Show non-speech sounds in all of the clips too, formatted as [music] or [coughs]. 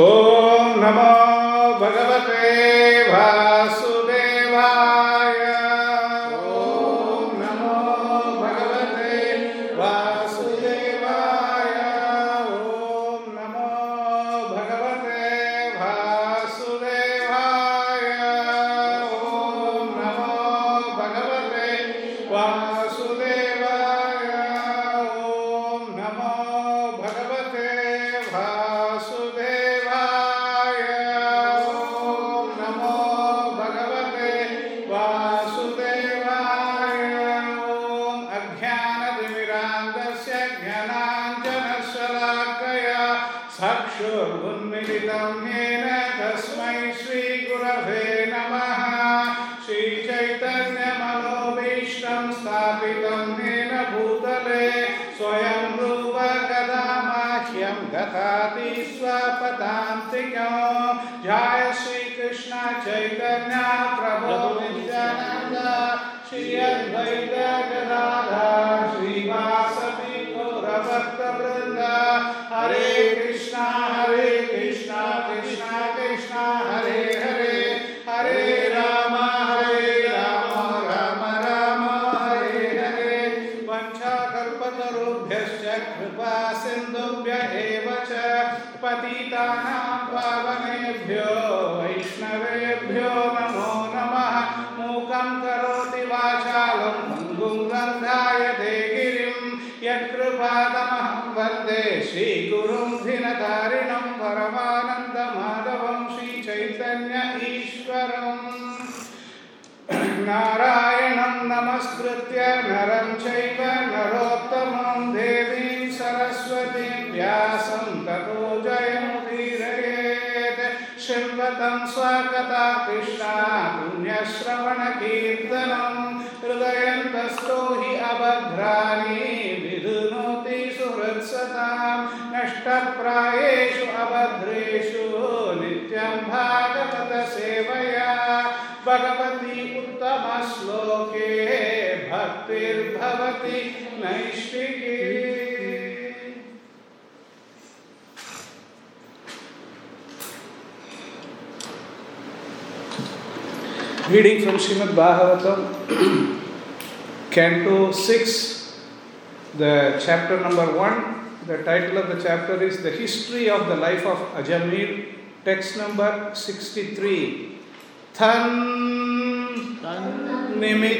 ॐ नमो भगवते वासुदेवाय चैव नरोत्तमं देवीं सरस्वतीं व्यासं ततो जयमुदीरयेत्। शृण्वतं स्वकथा कृष्णा पुण्यश्रवणकीर्तनं। हृदयन्तस्थो हि अभद्राणि विधुनोति सुहृत्सतां। नष्टप्रायेषु अभद्रेषु नित्यं भागवतसेवया। Bhagwati उत्तमश्लोके Reading from Srimad Bhagavatam, [clears throat] Canto 6, the chapter number 1. The title of the chapter is The History of the Life of Ajamil, text number 63. Tan. Ni.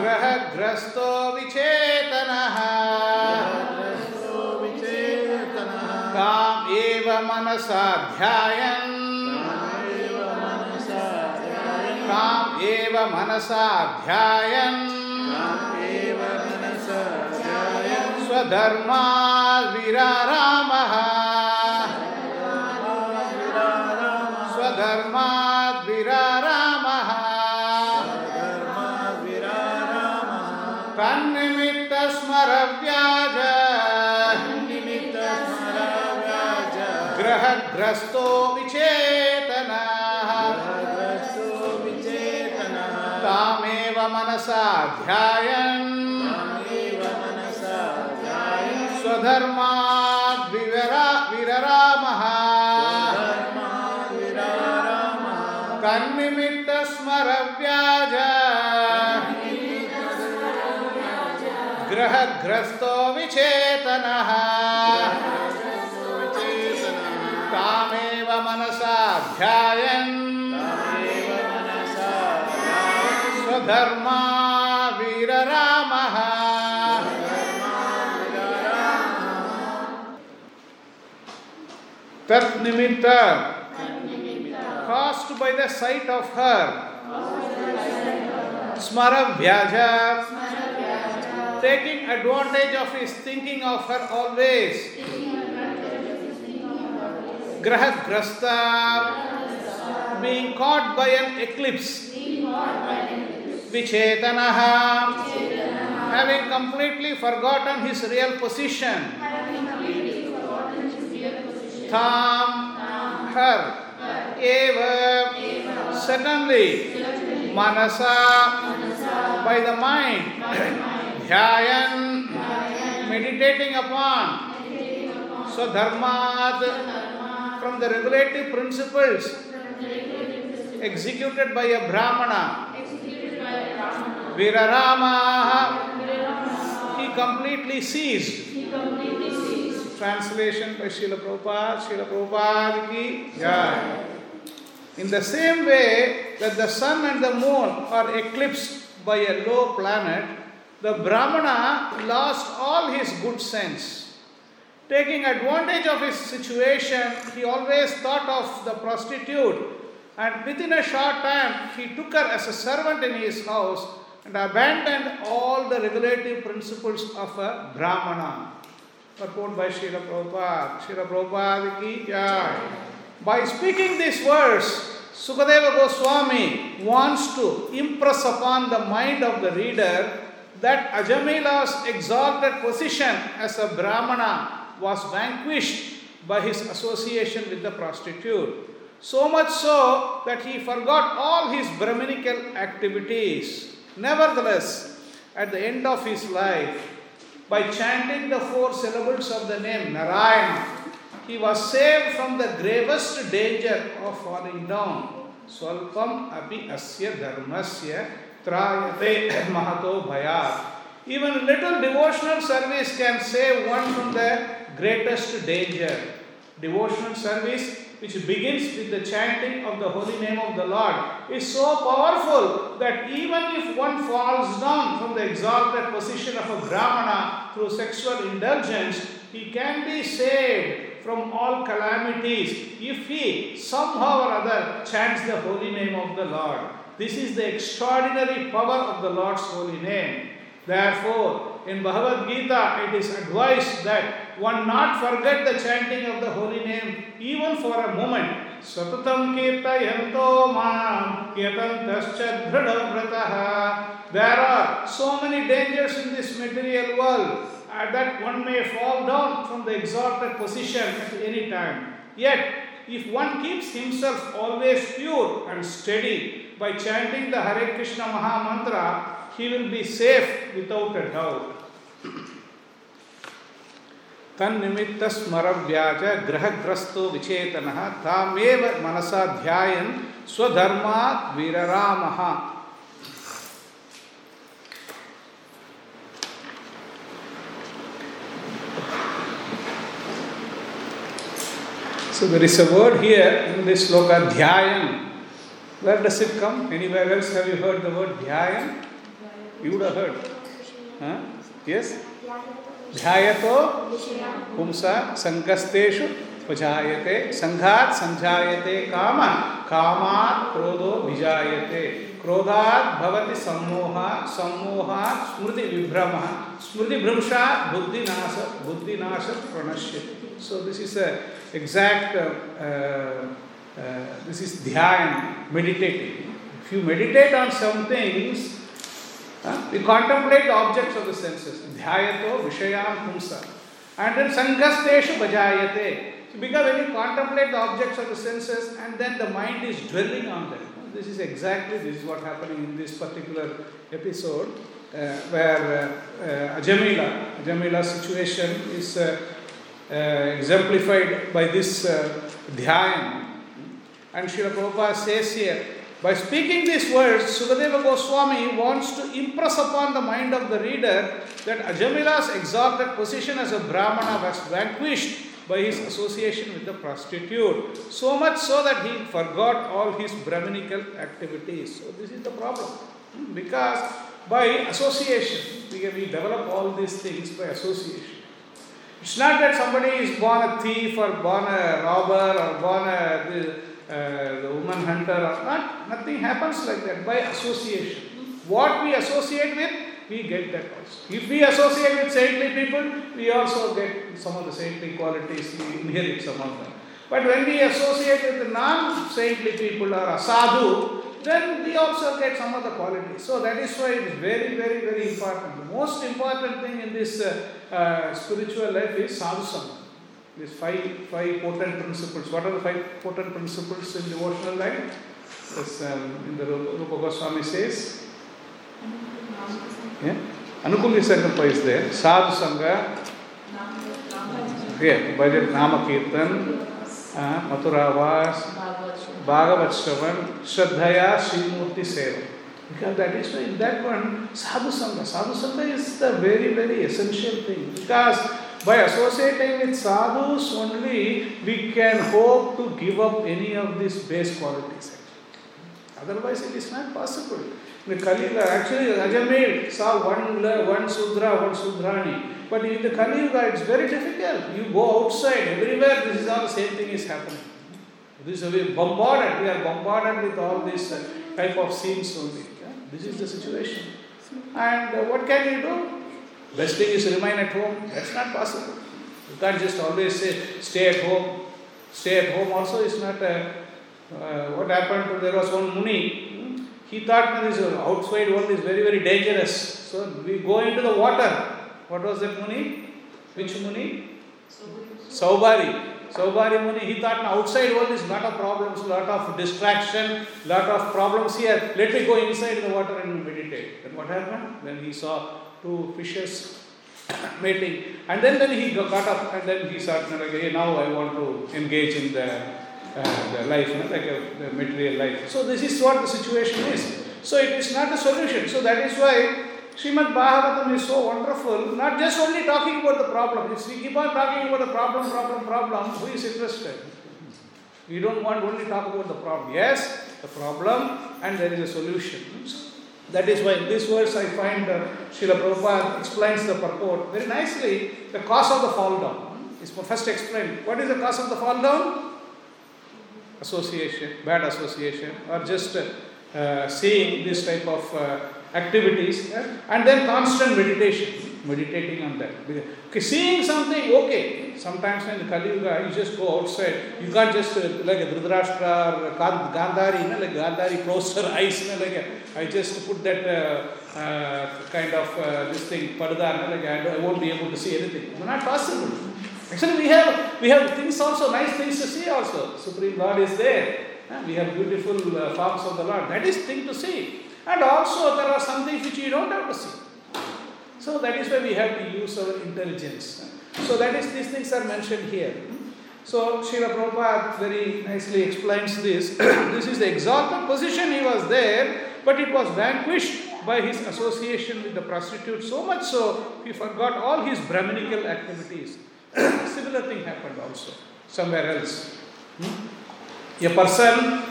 ग्रहग्रस्तो विचेतनः। ताम् एव मनसा ध्यायन्। ताम् एव मनसा ध्यायन्। स्वधर्माद्विरारामः स्वधर्माद्विरारामः ग्रहग्रस्तो विचेतनः। तामेव मनसा ध्यायन्। स्वधर्माद्विरा विररामः। कन्निमित्तस्मरव्याज। ग्रहग्रस्तो विचेतनः ధర్మా వీరరామ caused by the sight of her smaravyaja taking advantage of his thinking of her always grahagrasta being caught by an eclipse Vichetanaha, having completely forgotten his real position. Tham, her, eva, certainly, manasa, by the mind, dhyayan, meditating upon. So, dharmat, from the regulative principles. executed by a brahmana. Virarama, he completely ceased. Translation by Srila Prabhupada, Srila Prabhupada ki jai. In the same way that the sun and the moon are eclipsed by a low planet, the Brahmana lost all his good sense. Taking advantage of his situation, he always thought of the prostitute, and within a short time, he took her as a servant in his house and abandoned all the regulative principles of a Brahmana. Purport by Srila Prabhupada. Srila Prabhupada ki jai. By speaking these words, Sukadeva Goswami wants to impress upon the mind of the reader that Ajamila's exalted position as a Brahmana was vanquished by his association with the prostitute. So much so that he forgot all his Brahminical activities. Nevertheless, at the end of his life, by chanting the four syllables of the name Narayana, he was saved from the gravest danger of falling down. Swalpam api asya dharmasya trayate [clears throat] mahato bhayat. Even little devotional service can save one from the greatest danger. Devotional service, which begins with the chanting of the holy name of the Lord, is so powerful that even if one falls down from the exalted position of a Brahmana through sexual indulgence, he can be saved from all calamities if he somehow or other chants the holy name of the Lord. This is the extraordinary power of the Lord's holy name. Therefore, in Bhagavad Gita, it is advised that one not forget the chanting of the holy name even for a moment. Satatam kirtayanto mam yatantascha. There are so many dangers in this material world uh, that one may fall down from the exalted position at any time. Yet, if one keeps himself always pure and steady by chanting the Hare Krishna Maha Mantra, he will be safe without a doubt. तन्निमित्त स्मरव्याज ग्रहग्रस्तो विचेतन तामेव मनसा ध्यायन swadharma वीररामः So there is a word here in this sloka, dhyayan. Where does it come? Anywhere else have you heard the word dhyayan? You would have heard. Huh? Yes? ध्यायतो पुंसा संकस्तेषु उपजायते संघात संजायते काम कामात् क्रोधो विजायते। क्रोधात् भवति सम्मोह सम्मोहात् स्मृति विभ्रमः स्मृति भ्रंशात् बुद्धिनाश बुद्धिनाश प्रणश्यति। So this is a exact uh, uh, this is dhyan meditating. If you We contemplate the objects of the senses. Dhyayato Vishayam Humsa. And then Sanghasteshu Bhajayate. Because when you contemplate the objects of the senses and then the mind is dwelling on them. This is exactly this is what happening in this particular episode uh, where uh, uh, Ajamila, Ajamila's situation is uh, uh, exemplified by this uh, dhyan. And Srila Prabhupada says here, by speaking these words, Sukadeva Goswami wants to impress upon the mind of the reader that Ajamila's exalted position as a Brahmana was vanquished by his association with the prostitute. So much so that he forgot all his Brahminical activities. So, this is the problem. Hmm, because by association, we, we develop all these things by association. It's not that somebody is born a thief or born a robber or born a uh, the woman hunter or not. Nothing happens like that by association. What we associate with, we get that also. If we associate with saintly people, we also get some of the saintly qualities, we inherit some of them. But when we associate with the non-saintly people or sadhu, then we also get some of the qualities. So that is why it is very, very, very important. The most important thing in this uh, uh, spiritual life is sadhusam. These five, five potent principles. What are the five potent principles in devotional life? As um, in the Rupa Goswami says, yeah? Anukuli Sankalpa is there. Sadhu Sangha, yeah, by the Nama Kirtan, uh, Mathuravas, Bhagavat Shravan, Shraddhaya, Srimurti Seva. Because that is why in that one, Sadhu Sangha. Sadhu Sangha is the very, very essential thing. Because by associating with sadhus only, we can hope to give up any of these base qualities. Otherwise, it is not possible. The Kali Yuga, actually, Ajamil saw one, one Sudra, one Sudrani. But in the Kali Yuga, it's very difficult. You go outside, everywhere, this is all the same thing is happening. This is we bombarded, we are bombarded with all these uh, type of scenes only. This is the situation. And uh, what can you do? Best thing is remain at home. That's not possible. You can't just always say, stay at home. Stay at home also is not a, uh, what happened there was one Muni, he thought this outside world is very, very dangerous. So we go into the water. What was that Muni? Which Muni? Saubari. Saubari Muni, he thought outside world is lot of problems, lot of distraction, lot of problems here. Let me go inside the water and meditate. Then what happened? Then he saw two fishes mating. And then, then he got up and then he started like, hey, now I want to engage in the, uh, the life, like a, the material life. So this is what the situation is. So it is not a solution. So that is why Srimad Bhagavatam is so wonderful, not just only talking about the problem. If we keep on talking about the problem, problem, problem, who is interested? We don't want only talk about the problem. Yes, the problem, and there is a solution. That is why in this verse I find uh, Srila Prabhupada explains the purport very nicely. The cause of the fall down is first explained. What is the cause of the fall down? Association, bad association, or just uh, seeing this type of uh, activities, yeah? and then constant meditation, meditating on that. Okay, seeing something, okay. Sometimes in Kali Yuga, you just go outside. You can't just uh, like a Dhritarashtra or Gandhari, you know, like Gandhari closed her [laughs] eyes, you know, like a, I just put that uh, uh, kind of uh, this thing, parda, you know, like I, I won't be able to see anything. It's not possible. Actually, we have we have things also, nice things to see also. Supreme Lord is there. We have beautiful uh, forms of the Lord. That is thing to see. And also there are some things which you don't have to see. So that is why we have to use our intelligence. So that is these things are mentioned here. So Srila Prabhupada very nicely explains this. [clears throat] this is the exalted position he was there, but it was vanquished by his association with the prostitute so much so he forgot all his Brahminical activities. [clears throat] Similar thing happened also somewhere else. Hmm? A person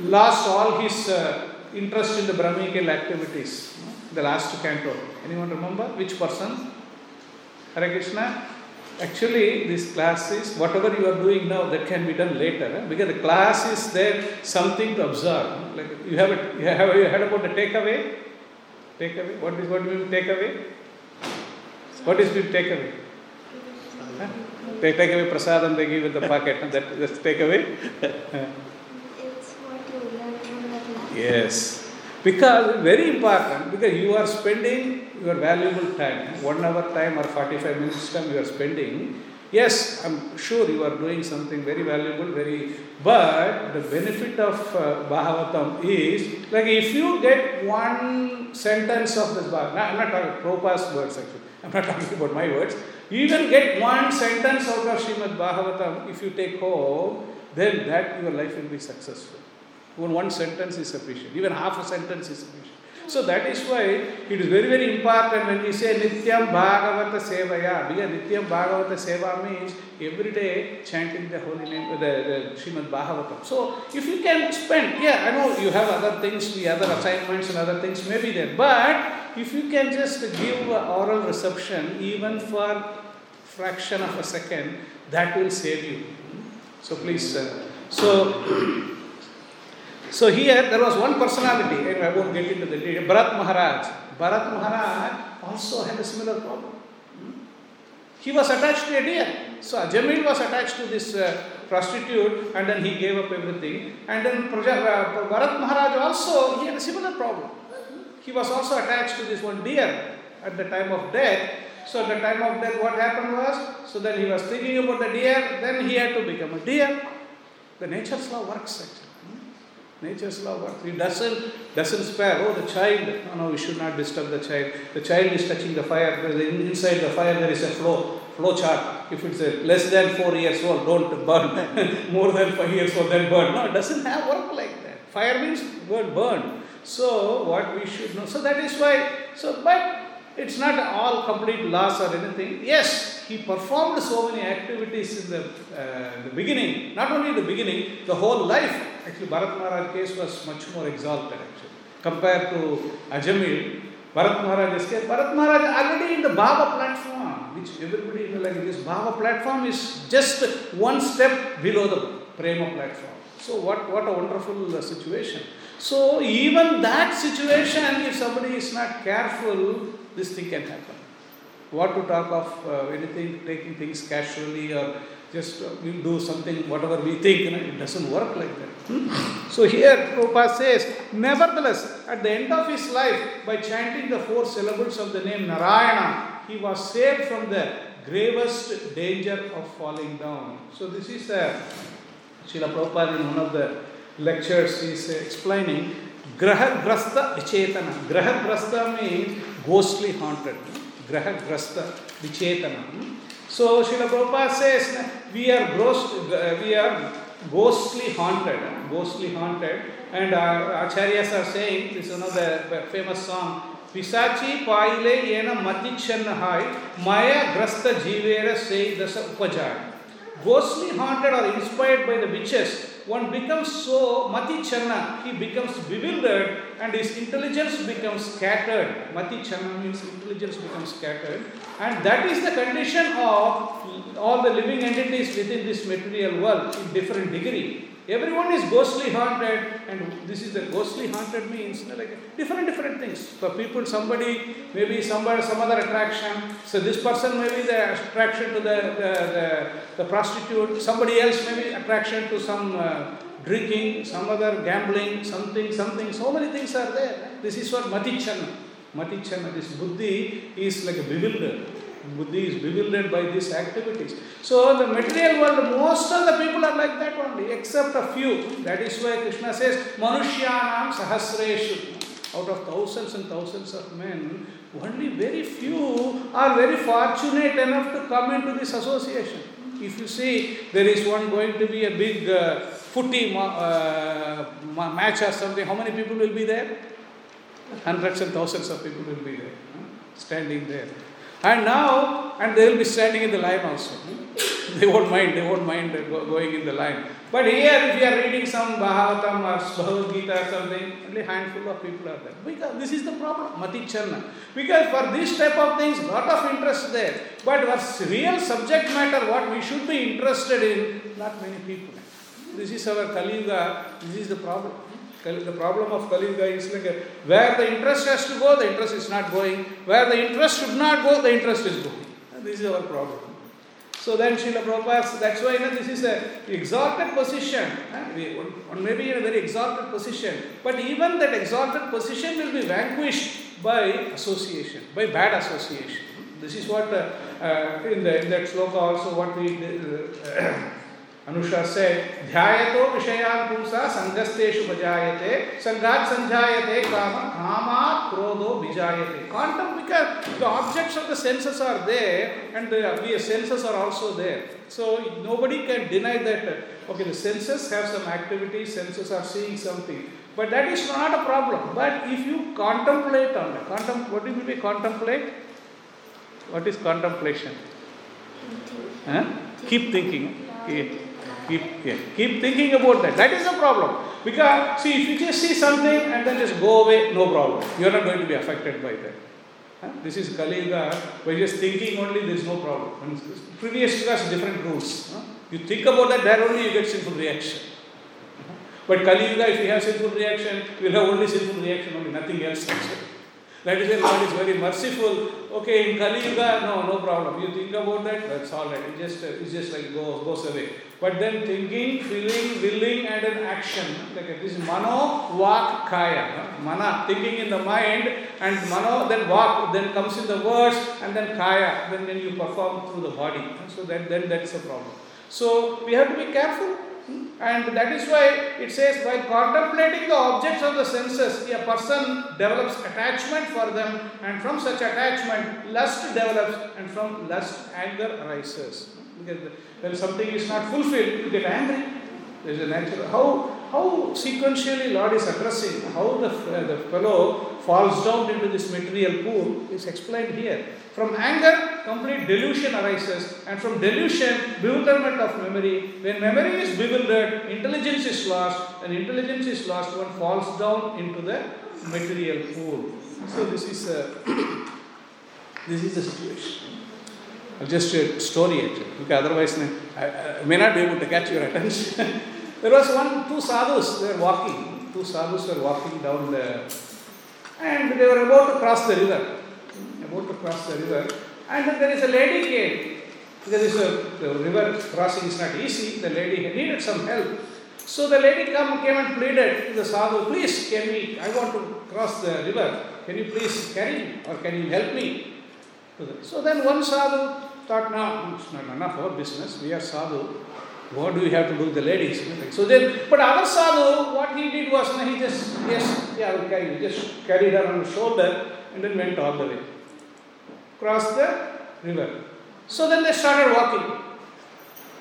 lost all his uh, interest in the Brahminical activities. The last canto. Anyone remember which person? Hare Krishna. Actually, this class is whatever you are doing now that can be done later eh? because the class is there something to observe. Like you have a, you have you heard about the takeaway? Takeaway. What is what do you takeaway? What is the takeaway? Huh? They take away prasadam they give in the pocket. That that's takeaway. Yes, because very important because you are spending your valuable time, one hour time or 45 minutes time you are spending. Yes, I'm sure you are doing something very valuable, very. But the benefit of uh, is like if you get one sentence of this Bhagavatam, I'm not talking Prabhupada's words actually, I'm not [laughs] talking about my words. You even get one sentence out of Srimad Bhagavatam, if you take home, then that your life will be successful. Even one sentence is sufficient. Even half a sentence is sufficient. So that is why it is very, very important when we say Nityam Bhagavata Sevaya. Because Nityam Bhagavata Seva means every day chanting the holy name, the, the Srimad Bhagavatam. So if you can spend, yeah, I know you have other things, the other assignments and other things may be there. But if you can just give oral reception even for fraction of a second, that will save you. So please, uh, so so here there was one personality, and I won't get into the detail. Bharat Maharaj. Bharat Maharaj also had a similar problem. He was attached to a deer. So Ajamil was attached to this uh, prostitute and then he gave up everything. And then Praja, uh, Bharat Maharaj also, he had a similar problem. He was also attached to this one deer at the time of death. So at the time of death, what happened was, so then he was thinking about the deer, then he had to become a deer. The nature's law works actually. Nature's law works. It doesn't, doesn't spare, oh, the child, no, no, we should not disturb the child. The child is touching the fire, inside the fire there is a flow, flow chart. If it's less than four years old, don't burn. [laughs] More than five years old, then burn. No, it doesn't have work like that. Fire means burn, burn. So, what we should know. So, that is why, so, but it's not all complete loss or anything. Yes, he performed so many activities in the, uh, the beginning, not only the beginning, the whole life. Actually, Bharat Maharaj case was much more exalted actually. Compared to Ajamil, Bharat Maharaj's case, Bharat Maharaj already in the Bhava platform, which everybody you know, like this Bhava platform is just one step below the Prema platform. So what, what a wonderful uh, situation. So even that situation, if somebody is not careful, this thing can happen. What to talk of uh, anything, taking things casually or just uh, we'll do something, whatever we think, you know, it doesn't work like that. Hmm? So here Prabhupada says, nevertheless, at the end of his life, by chanting the four syllables of the name Narayana, he was saved from the gravest danger of falling down. So this is uh, Srila Prabhupada in one of the lectures is explaining Graha Grasta Vichetana. Graha means ghostly haunted. So Srila says we are ghostly haunted, ghostly haunted, and our acharyas are saying this another famous song. ಪಿಸಾಚಿ ಪಾಯಿಲೆ ಏನ ಮತಿಕ್ಷನ್ನ hi ಮಾಯಾ ಗ್ರಸ್ತ ಜೀವೇರ ಸೇಯ್ ದಸ ಉಪಜಾಯ್ ghostly haunted or inspired by the witches one becomes so mati channa, he becomes bewildered and his intelligence becomes scattered. Mati channa means intelligence becomes scattered, and that is the condition of all the living entities within this material world in different degree. Everyone is ghostly haunted, and this is the ghostly haunted means like different different things. For people, somebody maybe somewhere some other attraction. So this person may be the attraction to the the, the, the prostitute. Somebody else may be attraction to some uh, drinking, some other gambling, something, something. So many things are there. This is what matichana. Matichana. This buddhi is like a bewildered. Buddhi is bewildered by these activities. So, the material world, most of the people are like that only, except a few. That is why Krishna says, Manushyanam sahasreshu. Out of thousands and thousands of men, only very few are very fortunate enough to come into this association. If you see, there is one going to be a big uh, footy ma- uh, match or something, how many people will be there? Hundreds and thousands of people will be there, standing there. And now, and they will be standing in the line also. Hmm? [laughs] they won't mind, they won't mind going in the line. But here, if you are reading some Bhagavatam or Bhagavad Gita or something, only handful of people are there. Because this is the problem, Mati Channa. Because for this type of things, lot of interest there. But for real subject matter, what we should be interested in, not many people. This is our Kali Yuga, this is the problem. The problem of Kali Yuga is like a, where the interest has to go, the interest is not going. Where the interest should not go, the interest is going. And this is our problem. So then Srila Prabhupada, that's why you know, this is an exalted position. One may be in a very exalted position. But even that exalted position will be vanquished by association, by bad association. This is what uh, uh, in, the, in that sloka also what we uh, अनुशासे ध्यायतो विषयान् पुंसा संगस्तेषु बजायते संगात संजायते काम कामा क्रोधो विजायते। Quantum because the objects of the senses are there and the senses are also there so nobody can deny that okay the senses have some activity senses are seeing something but that is not a problem but if you contemplate on is contemplation keep thinking Keep, yeah, keep thinking about that. That is the problem. Because, see, if you just see something and then just go away, no problem. You are not going to be affected by that. Huh? This is Kali Yuga. By just thinking only, there is no problem. And previous yugas, different rules. Huh? You think about that, there only you get sinful reaction. But Kali Yuga, if you have sinful reaction, you will have only sinful reaction, only nothing else. That is why God is very merciful. Okay, in Kali Yuga, no, no problem. You think about that, that's all right. It just, it's just like goes, goes away. But then thinking, feeling, willing, and an action. Like this is mano, vak, kaya. Mana, thinking in the mind, and mano, then vak, then comes in the words, and then kaya, then, then you perform through the body. So that, then that's a problem. So we have to be careful. And that is why it says, by contemplating the objects of the senses, a person develops attachment for them, and from such attachment, lust develops, and from lust, anger arises. Because when something is not fulfilled, you get angry. There is a natural. How, how sequentially Lord is addressing, how the, uh, the fellow falls down into this material pool is explained here. From anger, complete delusion arises, and from delusion, bewilderment of memory. When memory is bewildered, intelligence is lost, and intelligence is lost, one falls down into the material pool. So this is a, [coughs] this is the situation. I'll just a story actually, because otherwise I, I may not be able to catch your attention. [laughs] there was one, two sadhus, they were walking, two sadhus were walking down the, and they were about to cross the river, about to cross the river, and then there is a lady came, There is a, the river crossing is not easy, the lady needed some help. So the lady come, came and pleaded to the sadhu, please, can we, I want to cross the river, can you please carry me, or can you help me? So then one sadhu thought, no, it's not enough our business, we are sadhu. What do we have to do with the ladies? So then, but other sadhu, what he did was, he just, yes, yeah, carry you. Just carried her on the shoulder and then went all the way. Crossed the river. So then they started walking.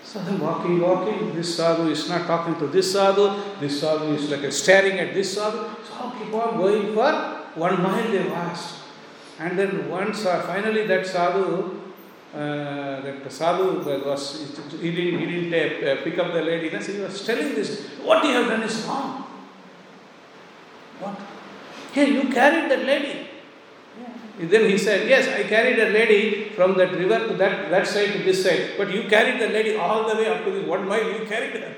So then walking, walking, this sadhu is not talking to this sadhu, this sadhu is like staring at this sadhu. So keep on going for one mile they watched. And then once, uh, finally that sadhu, uh, that sadhu was, he didn't, he didn't uh, pick up the lady. He was telling this, what you have done is wrong. What? Here, you carried that lady. Then he said, Yes, I carried a lady from that river to that, that side to this side. But you carried the lady all the way up to this one mile, you carried her.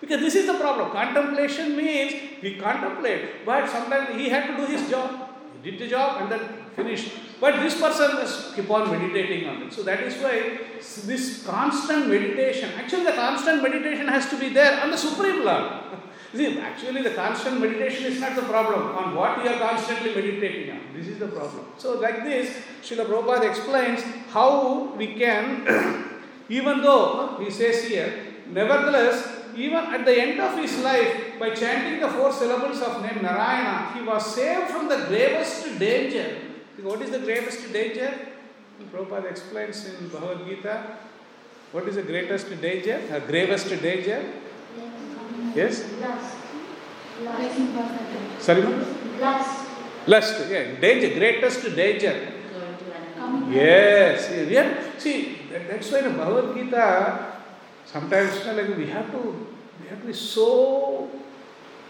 Because this is the problem. Contemplation means we contemplate, but sometimes he had to do his job. He did the job and then finished. But this person must keep on meditating on it. So that is why this constant meditation, actually, the constant meditation has to be there on the Supreme Lord. [laughs] See, actually, the constant meditation is not the problem on what we are constantly meditating on. This is the problem. So, like this, Srila Prabhupada explains how we can, [clears throat] even though he says here, nevertheless, even at the end of his life, by chanting the four syllables of name Narayana, he was saved from the gravest danger. What is the gravest danger? Prabhupada explains in Bhagavad Gita. What is the greatest danger? The gravest danger? Yes? Lust. Lust. Sorry? Lust. Lust, yeah, danger, greatest danger. Yes, yeah. See, that's why in Bhagavad Gita, sometimes like we have to, we have to be so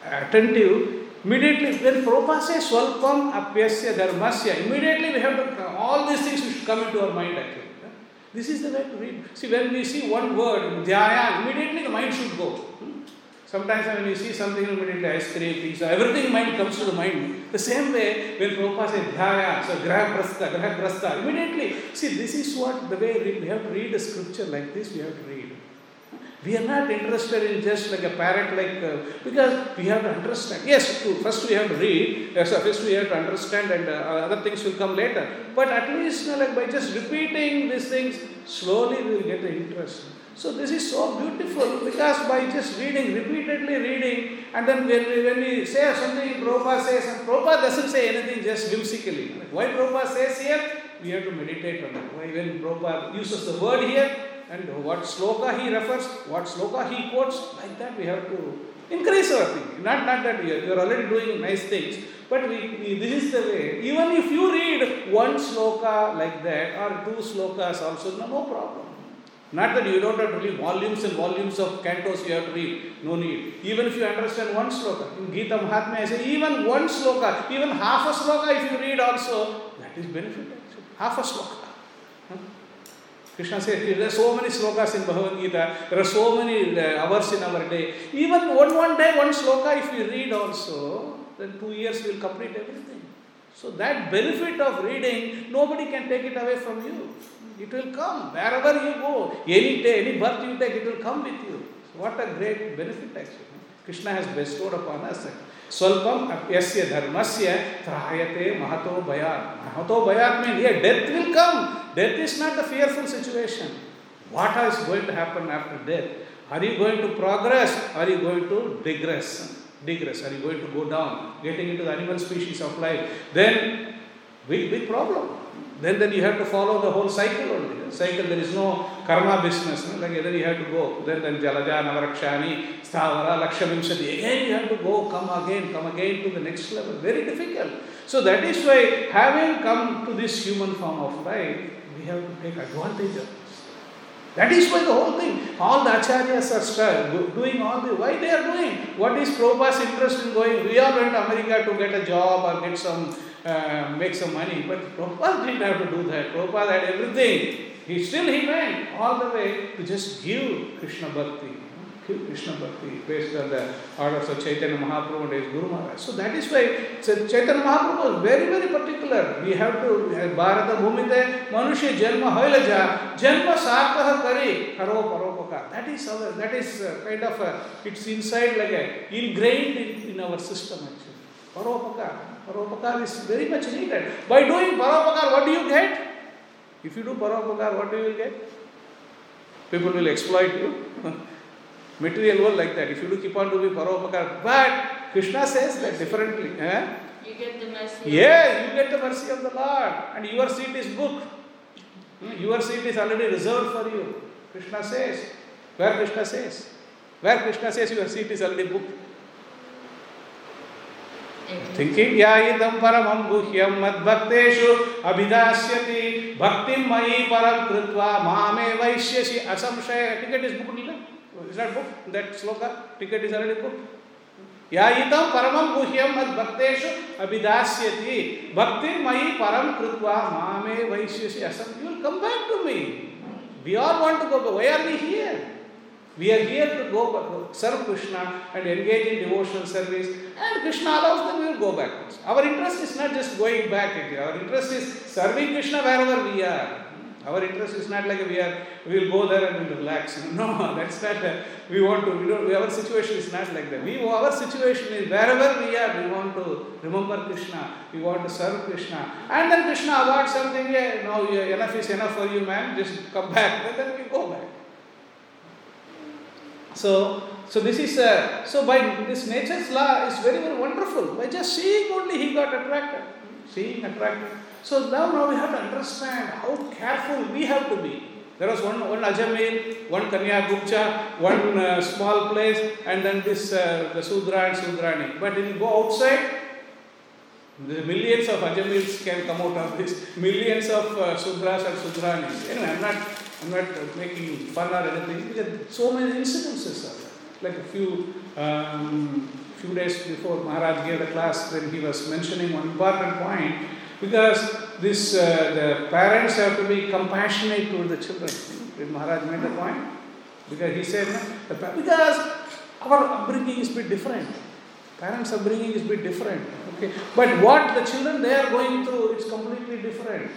attentive. Immediately, when Prabhupada says Swalpam Apyasya Dharmasya, immediately we have to, all these things should come into our mind actually. This is the way to read. See, when we see one word, Dhyaya, immediately the mind should go. Hmm? Sometimes when we see something, immediately ice cream, pizza, everything mind comes to the mind. The same way, when Prabhupada says Dhyaya, so Graha Grasta, Graha Grasta, immediately, see, this is what the way we have to read the scripture like this, we have to read. We are not interested in just like a parrot, like uh, because we have to understand. Yes, first we have to read. Yes, first we have to understand, and uh, other things will come later. But at least, you know, like by just repeating these things, slowly we will get the interest. So this is so beautiful because by just reading, repeatedly reading, and then when we, when we say something, Prabhupada says, and Prabhupada doesn't say anything just whimsically. Why Prabhupada says here? We have to meditate on it. Why when Prabhupada uses the word here, and what sloka he refers, what sloka he quotes, like that we have to increase our thinking. Not, not that we are, we are already doing nice things, but we, we, this is the way. Even if you read one sloka like that, or two slokas also, no, no problem. Not that you don't have to read volumes and volumes of cantos you have to read. No need. Even if you understand one sloka. In Gita Mahatmya, I say even one sloka, even half a sloka if you read also, that is benefit. Half a sloka. Krishna says there are so many slokas in Bhagavad Gita, there are so many uh, hours in our day. Even one, one day, one sloka, if you read also, then two years will complete everything. So that benefit of reading, nobody can take it away from you. It will come wherever you go. Any day, any birth you take, it will come with you. So what a great benefit actually. Krishna has bestowed upon us. Swalpam apyasya dharmasya trayate mahato bhayat. Mahato bhayat means here death will come. Death is not a fearful situation. What is going to happen after death? Are you going to progress? Are you going to digress? Digress. Are you going to go down? Getting into the animal species of life. Then big, big problem. Then, then you have to follow the whole cycle only. Cycle, there is no karma business. No? Like then you have to go. Then, then Jalaja, Navarakshani, Sthavara, Lakshavimshati. Again you have to go, come again, come again to the next level. Very difficult. So that is why having come to this human form of life, we have to take advantage of this. That is why the whole thing, all the acharyas are doing all the, why they are doing? What is Prabhupada's interest in going? We all went to America to get a job or get some, uh, make some money, but Prabhupada didn't have to do that. Prabhupada had everything. He still he went all the way to just give Krishna Bhakti. Give Krishna Bhakti based on the orders of Chaitanya Mahaprabhu and his Guru Maharaj. So that is why so Chaitanya Mahaprabhu was very, very particular. We have to, Bharata Bhumite, manushi Janma Hoilaja, Janma Sarkaha Kari, Haro Paropaka. That is our, that is uh, kind of, a, it's inside like a, ingrained in, in our system actually. Paropakar. Paropakar is very much needed. By doing Paropakar, what do you get? If you do Paropakar, what do you get? People will exploit you. [laughs] Material world like that. If you do keep on doing Paropakar. But Krishna says that differently. Eh? You get the mercy. Yeah, you get the mercy of the Lord. And your seat is booked. Hmm, Your seat is already reserved for you. Krishna says. Where Krishna says? Where Krishna says your seat is already booked. thinking yaidam paramam guhyam madbhakteshu abhidasyati bhaktim mayi param krutva mame vaishyasi asamshaya ticket is booked is that booked that sloka ticket is already booked यायितं परमं गुह्यं मद्भक्तेषु अभिदास्यति भक्ति मयि परम कृत्वा मामे वैश्यसि Assam you will come back to me we all want to go where are we here we are here to go serve krishna and engage in devotional service and krishna allows them we will go back our interest is not just going back our interest is serving krishna wherever we are our interest is not like we are, we will go there and we will relax. [laughs] No, that's not, we want to, we don't, our situation is not like that. We, our situation is wherever we are, we want to remember Krishna, we want to serve Krishna. And then Krishna awards something, yeah, no, enough is enough for you, man, just come back. And [laughs] then we go back. So, so this is, uh, so by this nature's law is very, very wonderful. By just seeing only he got attracted. Seeing attracted. So now, now we have to understand how careful we have to be. There was one, one Ajamil, one Kanyakubja, one uh, small place, and then this uh, the Sudra and Sudrani. But when you go outside, the millions of Ajamils can come out of this, [laughs] millions of uh, Sudras and Sudranis. Anyway, I'm not, I'm not uh, making fun or anything, because so many incidences there. Like a few, um, few days before Maharaj gave a class, when he was mentioning one important point, because this uh, the parents have to be compassionate toward the children. Did Maharaj made the point? Because he said, the, pa- because our upbringing is a bit different. Parents' upbringing is a bit different. Okay, but what the children they are going through is completely different.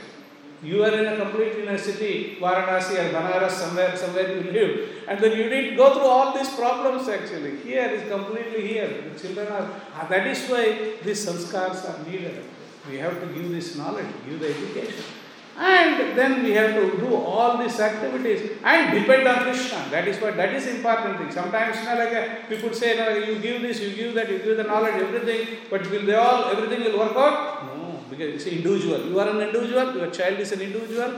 You are in a complete in a city, Varanasi or Banaras, somewhere, somewhere you live, and then you didn't go through all these problems actually. Here is completely here. The children are, that is why these sanskars are needed. We have to give this knowledge, give the education. And then we have to do all these activities and depend on Krishna. That is what that is important thing. Sometimes you know, like uh, people say, no, you give this, you give that, you give the knowledge, everything, but will they all everything will work out? Because it's individual. You are an individual, your child is an individual.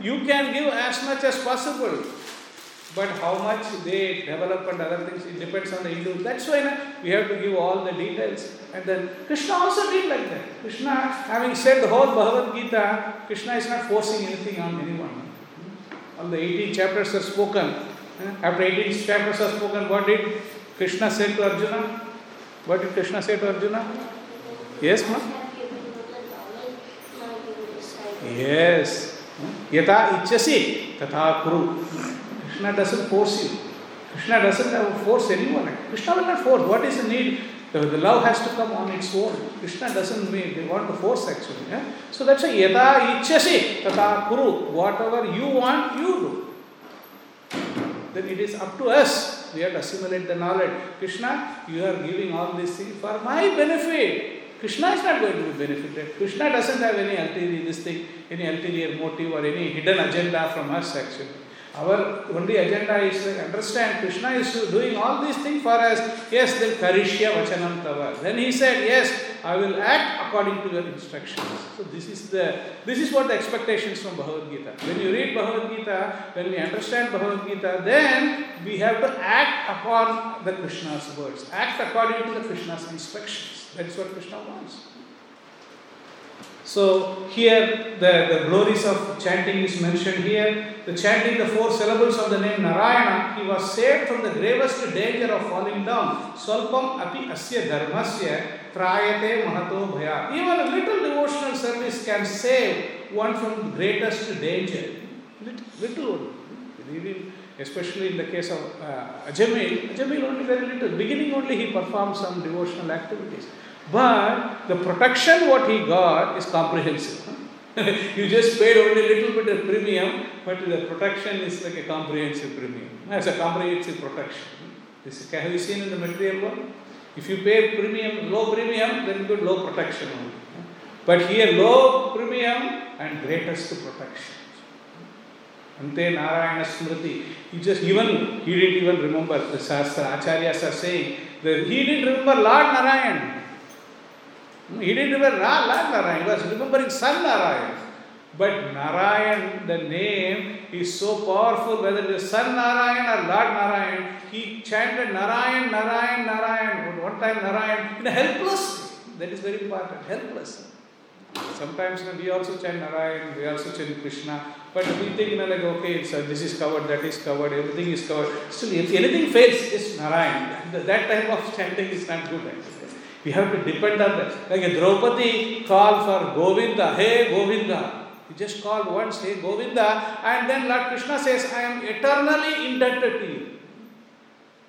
You can give as much as possible. But how much they develop and other things, it depends on the individual. That's why na, we have to give all the details. And then Krishna also did like that. Krishna, having said the whole Bhagavad Gita, Krishna is not forcing anything on anyone. All the 18 chapters are spoken. Eh? After 18 chapters are spoken, what did Krishna say to Arjuna? What did Krishna say to Arjuna? Yes, ma? Yes. Yata ichasi tatha kuru. Krishna doesn't force you. Krishna doesn't force anyone. Krishna will not force. What is the need? The, the love has to come on its own. Krishna doesn't mean want to force actually. Yeah? So that's a yata ichasi tatha kuru. Whatever you want, you do. Then it is up to us. We have to assimilate the knowledge. Krishna, you are giving all these things for my benefit. Krishna is not going to be benefited. Krishna doesn't have any ulterior this thing, any ulterior motive or any hidden agenda from us actually. Our only agenda is to understand Krishna is doing all these things for us. Yes, then karishya vachanam tava. Then he said, Yes, I will act according to your instructions. So this is the this is what the expectations from Bhagavad Gita. When you read Bhagavad Gita, when we understand Bhagavad Gita, then we have to act upon the Krishna's words, act according to the Krishna's instructions. That is what Krishna wants. So here the, the glories of chanting is mentioned here. The chanting the four syllables of the name Narayana, he was saved from the gravest danger of falling down. Swalpam api asya dharmasya trayate mahato bhaya. Even a little devotional service can save one from the greatest danger. Little, little especially in the case of uh, Ajamil, Ajamil only very little. Beginning only he performed some devotional activities. But the protection what he got is comprehensive. [laughs] you just paid only a little bit of premium, but the protection is like a comprehensive premium. It's a comprehensive protection. This is, have you seen in the material world? If you pay premium, low premium, then good low protection only. But here low premium and greatest protection. Ante Narayana Smriti. He just even he didn't even remember the Shastra Acharyas are saying that he didn't remember Lord Narayan. He didn't remember Lord Narayan, he was remembering Son Narayan. But Narayan, the name, is so powerful, whether it is Son Narayan or Lord Narayan, he chanted Narayan, Narayan, Narayan, one time Narayan, in a helpless That is very important, helpless. Sometimes we also chant Narayan, we also chant Krishna, but we think, you like, okay, so this is covered, that is covered, everything is covered. Still, if anything fails, just Narayan. That type of chanting is not good. We have to depend on that. Like a Draupadi called for Govinda, hey Govinda. He just called once, hey Govinda, and then Lord Krishna says, I am eternally indebted to you.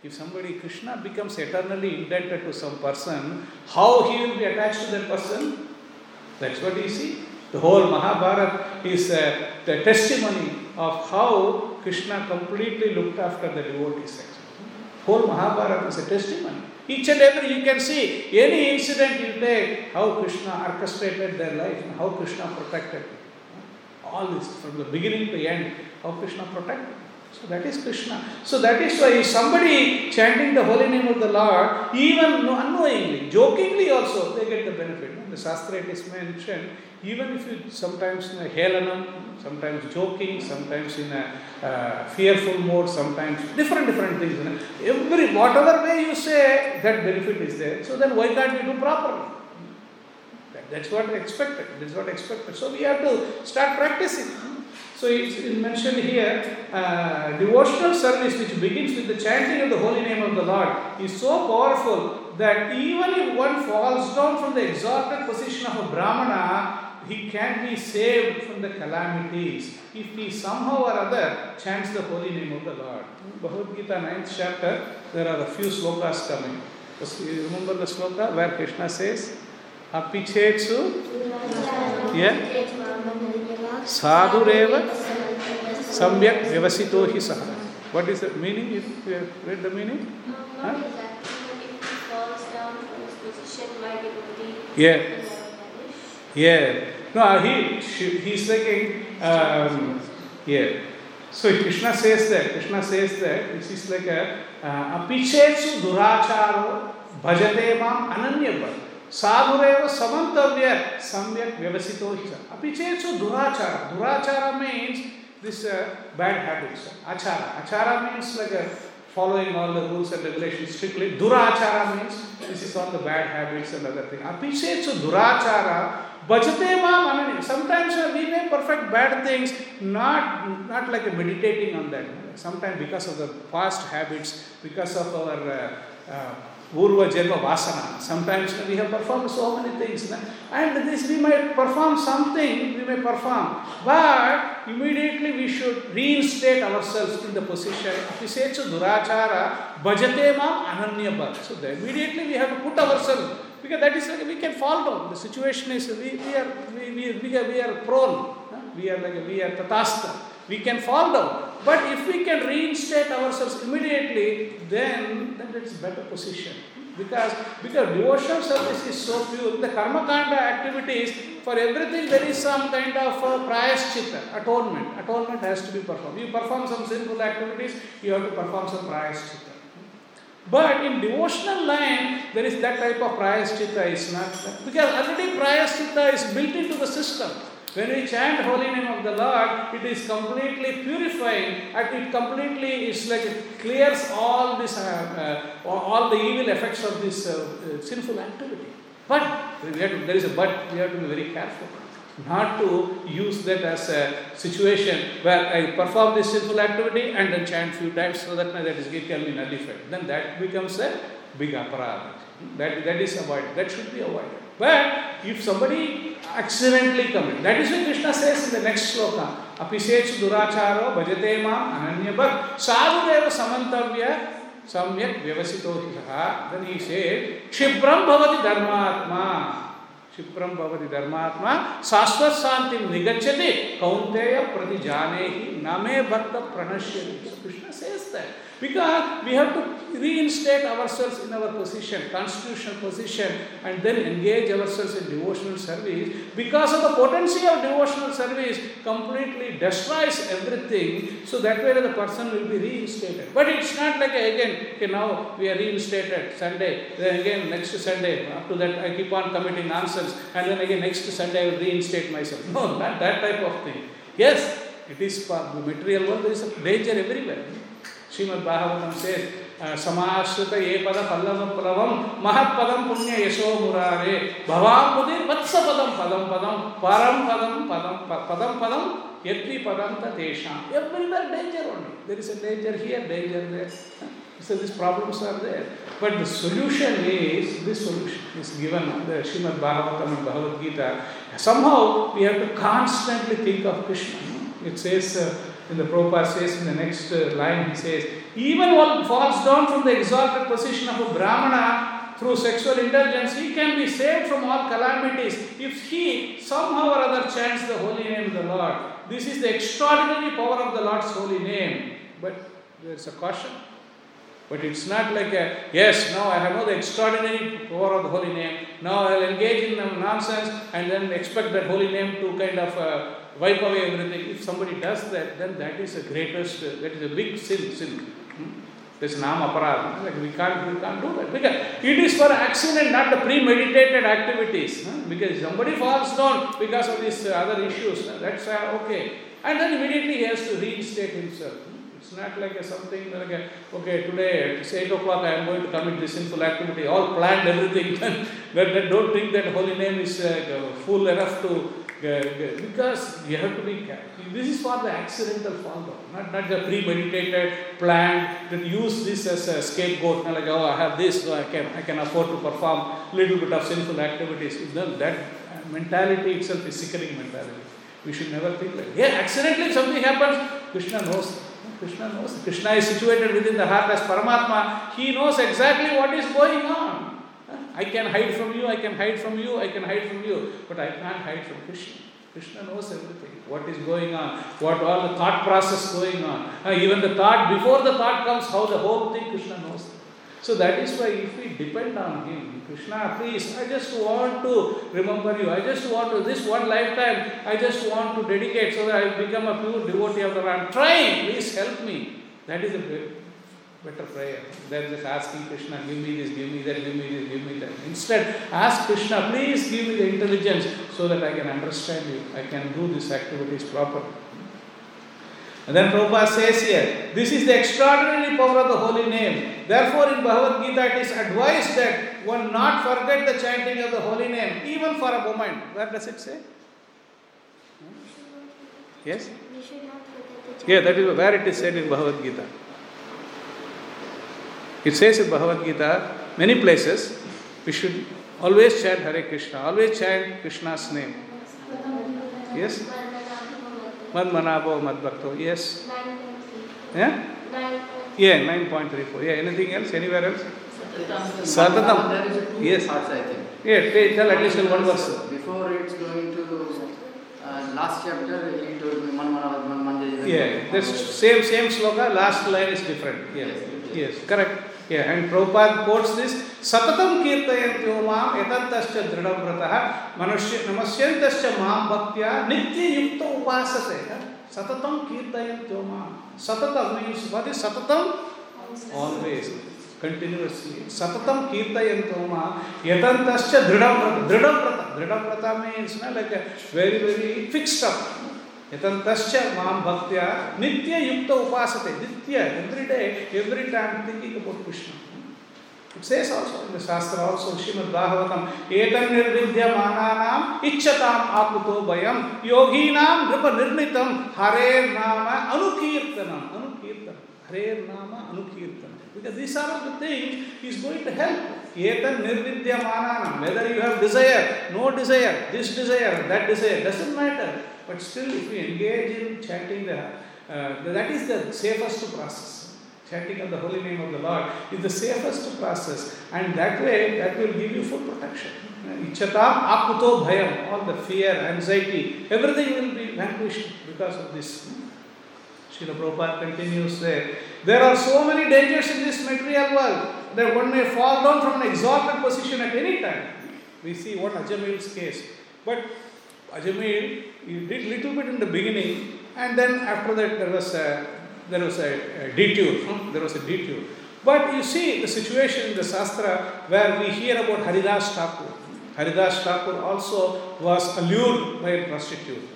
If somebody, Krishna becomes eternally indebted to some person, how he will be attached to that person? That's what you see. The whole Mahabharata is uh, the testimony of how Krishna completely looked after the devotees. Whole Mahabharata is a testimony. Each and every, you can see any incident you take, how Krishna orchestrated their life and how Krishna protected them. All this, from the beginning to the end, how Krishna protected. So that is Krishna. So that is why somebody chanting the holy name of the Lord, even unknowingly, jokingly also, they get the benefit. The Shastra it is mentioned, even if you sometimes in a helanam, sometimes joking, sometimes in a uh, fearful mode, sometimes different, different things. You know. Every, whatever way you say, that benefit is there. So then why can't we do properly? That, that's what expected. That's what expected. So we have to start practicing. So it's mentioned here, uh, devotional service which begins with the chanting of the holy name of the Lord is so powerful that even if one falls down from the exalted position of a Brahmana, he can be saved from the calamities if he somehow or other chants the holy name of the Lord. Bhagavad Gita 9th chapter, there are a few slokas coming. You remember the sloka where Krishna says, Apichetsu, yeah, sadhureva samyak vyavasito hi saha. What is the meaning? You have read the meaning? Huh? Yeah. Yeah. No, he, he's like um, yeah. So Krishna says that, Krishna says that this is like a apichetsu duracharo bhajate mam ananyabha. साधुरेव समंतव्य सम्यक व्यवसित अभी चेत दुराचार। दुराचार means this bad habits आचार। आचार means like following all the rules and regulation strictly दुराचार means this is all the bad habits and other thing अभी चेत दुराचार बजते माँ sometimes we may perfect bad things not not like meditating on that sometimes because of the fast habits because of our Purva Janma Vasana. Sometimes we have performed so many things. And this we might perform something, we may perform. But immediately we should reinstate ourselves in the position. Apisecha Durachara Bhajate Mam Ananya. So immediately we have to put ourselves because that is we can fall down. The situation is we, we are we, we, we, are, we are prone. We are like we are tatasta. We can fall down. But if we can reinstate ourselves immediately, then then it's better position. Because because devotional service is so pure. The karma kanda activities, for everything there is some kind of uh, prayaschitta, atonement. Atonement has to be performed. You perform some sinful activities, you have to perform some prayaschitta. But in devotional line, there is that type of prayaschitta is not because already prayaschitta is built into the system. When we chant holy name of the Lord, it is completely purifying and it completely like it clears all this, uh, uh, all the evil effects of this uh, sinful activity. But to, there is a but, we have to be very careful not to use that as a situation where I perform this sinful activity and then chant few times so that that is it can be nullified. Then that becomes a big aparadha. That, that is avoided. That should be avoided. But if somebody accidentally commit, that is what Krishna says in the next sloka. Apisech duracharo bhajate mam ananya bhak sadhudeva samantavya samyak vyavasito hi Then he said, Kshipram bhavati dharmatma. क्षिप्रम भवति धर्मात्मा शाश्वत शांति निगच्छति कौंतेय प्रति जाने ही नमे भक्त प्रणश्यति Krishna that because we have to reinstate ourselves in our position constitutional position and then engage ourselves in devotional service because of the potency of devotional service completely destroys everything so that way the person will be reinstated but it's not like again okay now we are reinstated sunday then again next sunday to that i keep on committing nonsense and then again next Sunday I will reinstate myself. No, not that type of thing. Yes, it is for the material world, there is a danger everywhere. Srimad Bhagavatam समाश्रित ये पद पल्लव प्लवम महत्पदम पुण्य यशो मुरारे भवाम मुदि वत्स पदम पदम पदम परम पदम पदम पदम पदम यद्vi padam tesham everywhere danger only there is a danger here danger there so these problems are there but the solution is this solution is given in the Srimad Bhagavatam and Bhagavad Gita somehow we have to constantly think of Krishna it says uh, in the Prabhupada says in the next uh, line, he says, even one falls down from the exalted position of a Brahmana through sexual indulgence, he can be saved from all calamities if he somehow or other chants the holy name of the Lord. This is the extraordinary power of the Lord's holy name. But there's a caution. But it's not like a, yes, now I have know the extraordinary power of the holy name. Now I'll engage in nonsense and then expect that holy name to kind of uh, wipe away everything. If somebody does that, then that is the greatest, uh, that is a big sin. sin. Hmm? That's nam aparad. Like we can't, we can't do that because it is for accident, not the premeditated activities. Huh? Because somebody falls down because of these uh, other issues. That's uh, okay, and then immediately he has to reinstate himself. It's not like a something like a, okay, today at 8 o'clock I am going to commit this sinful activity, all planned everything. [laughs] then, don't think that holy name is uh, full enough to Uh, because you have to be careful. This is for the accidental fall down, not, not the premeditated, planned, then use this as a scapegoat, like, oh, I have this, so I can, I can afford to perform little bit of sinful activities. Then that mentality itself is sickening mentality. We should never think like, yeah, accidentally something happens, Krishna knows. Krishna knows. Krishna is situated within the heart as Paramatma. He knows exactly what is going on. I can hide from you, I can hide from you, I can hide from you, but I can't hide from Krishna. Krishna knows everything. What is going on? What all the thought process going on? Uh, even the thought before the thought comes, how the whole thing Krishna knows. So that is why if we depend on Him, Krishna, please, I just want to remember you. I just want to this one lifetime. I just want to dedicate so that I become a pure devotee of the. I'm trying. Please help me. That is a better prayer than just asking Krishna, give me this, give me that, give me this, give me that. Instead, ask Krishna, please give me the intelligence so that I can understand you, I can do these activities properly. And then Prabhupada says here, this is the extraordinary power of the holy name. Therefore, in Bhagavad Gita, it is advised that one not forget the chanting of the holy name, even for a moment. Where does it say? Yes? Yeah, that is where it is said in Bhagavad Gita. It says in Bhagavad Gita, many places, we should always chant Hare Krishna, always chant Krishna's name. Yes? Mad Manabo Mad Bhakto. Yes? Yeah? Yeah, 9.34. Yeah, anything else? Anywhere else? Satatam. Yes. parts, I think. Yeah, tell at least one verse. Before it's going to uh, last chapter, he told me man man man man Yeah, this same same sloka, last line is different. Yes, yes, correct. Yeah, and Prabhupada quotes this Satatam kirtayanto mam etantascha dridam vratah manushya namasyantascha mam bhaktya nitya yukta upasate. Satatam kirtayanto mam. Satatam means what is satatam? Always, continuously. Satatam kirtayanto mam etantascha dridam vrata. Dridam vrata. Means na, like a very, very fixed up. Yatantascha mam bhaktya nitya yukta upasate. Nitya, every day, every time thinking about Krishna. It says also in the Shastra also, Srimad Bhagavatam, Etan nirvidya mananam ichchatam aputo bayam yoginam nripa nirnitam hare nama anukirtanam. Anukirtanam. Hare nama anukirtanam. Because these are all the things he is going to help. Etan nirvidya mananam. Whether you have desire, no desire, this desire, that desire, doesn't matter. But still, if we engage in chanting the, uh, that is the safest process. Chanting of the holy name of the Lord is the safest process, and that way, that will give you full protection. Ichatam akuto bhayam, all the fear, anxiety, everything will be vanquished because of this. Srila Prabhupada continues there. There are so many dangers in this material world that one may fall down from an exalted position at any time. We see one Ajamil's case. But Ajamil, he did little bit in the beginning, and then after that there was a, there was a, a detour. hmm, There was a detour. But you see the situation in the Shastra where we hear about Haridas Thakur. Haridas Thakur also was allured by a prostitute.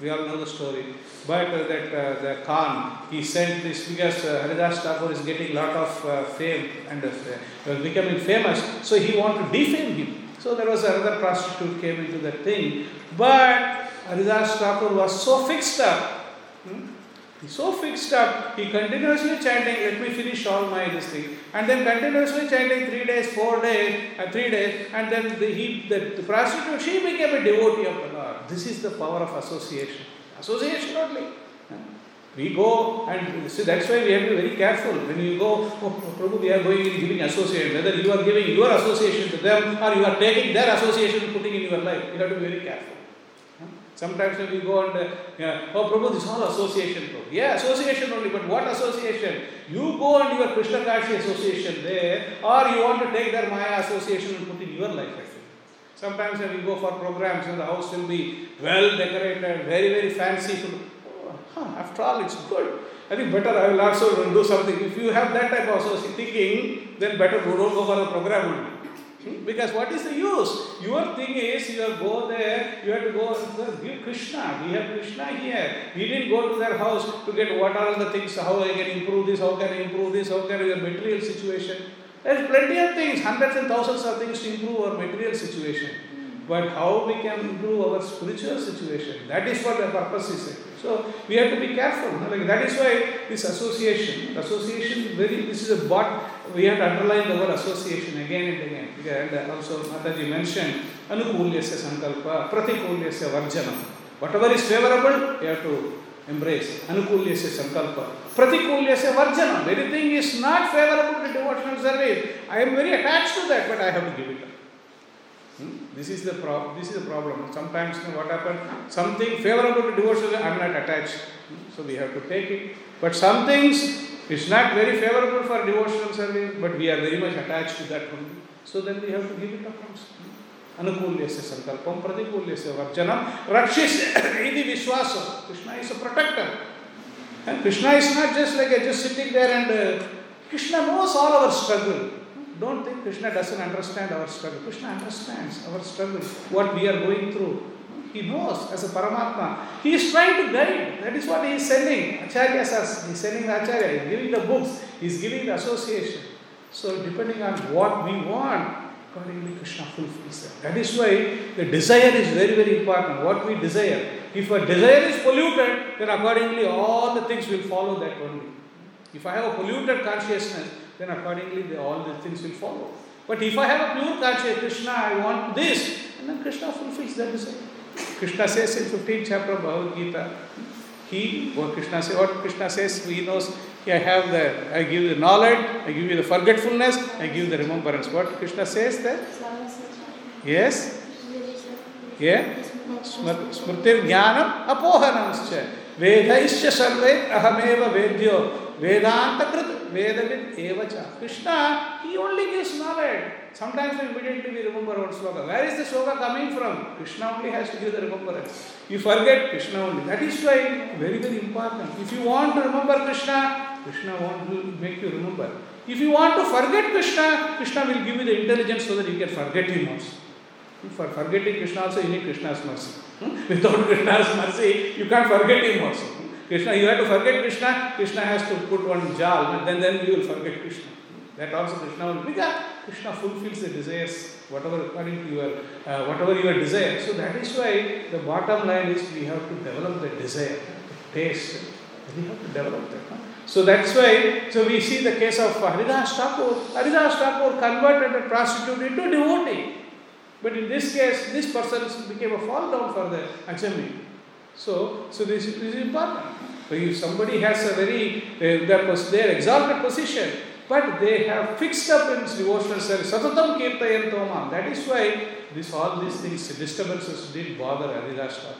We all know the story. But uh, that uh, the Khan, he sent this because uh, Haridas Thakur is getting lot of uh, fame and uh, becoming famous. So he wanted to defame him. So there was another prostitute came into that thing. But Haridas Thakur was so fixed up. hmm, so fixed up, he continuously chanting, let me finish all my this thing. And then continuously chanting three days, four days, uh, three days, and then the, he, the, the prostitute, she became a devotee of the Lord. This is the power of association. Association only. We go and see that's why we have to be very careful. When you go, oh, Prabhu, we are going in giving association, whether you are giving your association to them or you are taking their association and putting in your life, you have to be very careful. Sometimes when we go and, uh, oh Prabhu, this is all association. Prabhu. Yeah, association only, but what association? You go and your Krishna Kashi association there, or you want to take their Maya association and put in your life actually. Sometimes when we go for programs, know, the house will be well decorated, very, very fancy. Huh, after all, it's good. I think better I will also do something. If you have that type of thinking, then better don't go for the program only. Because what is the use? Your thing is you go there, you have to go give Krishna. We have Krishna here. We didn't go to their house to get what are the things, how I can improve this, how can I improve this, how can I your material situation. There's plenty of things, hundreds and thousands of things to improve our material situation. But how we can improve our spiritual situation, that is what the purpose is. So we have to be careful. Like that is why this association, association very, this is what we have to underline the association again and again. And also Mataji mentioned anukulyasya sankalpa, pratikulyasya varjanam. Whatever is favorable, you have to embrace. Anukulyasya sankalpa. Pratikulyasya varjanam. Anything is not favorable to devotional service. I am very attached to that, but I have to give it up. Hmm? This is the pro- this is the problem. Sometimes you know, what happens? Something favorable to devotional, I am not attached. Hmm? So we have to take it. But some things it's not very favorable for devotional service, but we are very much attached to that only. So then we have to give it up also. अनुकूल्यस्य संकल्पम प्रतिकूल्यस्य वर्जनम रक्षिष्य Krishna is a protector and krishna is not just like a, just sitting there and uh, krishna knows all our struggle don't think krishna doesn't understand our struggle krishna understands our struggle what we are going through he knows as a paramatma he is trying to guide that is what he is sending acharyas us he is sending the acharya he is giving the books he is giving the association so depending on what we want accordingly Krishna fulfills that. That is why the desire is very, very important. What we desire. If a desire is polluted, then accordingly all the things will follow that only. If I have a polluted consciousness, then accordingly the, all these things will follow. But if I have a pure conscience, Krishna, I want this, and then Krishna fulfills that desire. Krishna says in 15th chapter of Bhagavad Gita, he, what Krishna says, what Krishna says, he knows, I have the, I give you the knowledge, I give you the forgetfulness, I give you the remembrance. What Krishna says there? Yes? Yeah? स्मृ- स्मृतिर्ज्ञानम् अपोहनंश्च वेदैश्च सर्वे अहमेव वेद्यो Vedanta Krit, Vedavit Evacha. Krishna, he only gives knowledge. Sometimes immediately we remember one sloka. Where is the sloka coming from? Krishna only has to give the remembrance. You forget Krishna only. That is why very, very important. If you want to remember Krishna, Krishna wants to make you remember. If you want to forget Krishna, Krishna will give you the intelligence so that you can forget him also. For forgetting Krishna also, you need Krishna's mercy. Without Krishna's mercy, you can't forget him also. Krishna, you have to forget Krishna, Krishna has to put one jal, and then, then you will forget Krishna. That also Krishna will, because Krishna fulfills the desires, whatever according to your, uh, whatever your desire. So that is why the bottom line is we have to develop the desire, the taste. We have to develop that. huh? So that's why, so we see the case of Haridas Thakur. Haridas Thakur converted a prostitute into a devotee. But in this case, this person became a fall down for the assembly. So, so this, is important. So if somebody has a very, uh, their, their exalted position, but they have fixed up in devotional service, satatam kirtayanto mam. That is why this, all these things, disturbances didn't bother Haridas Thakur.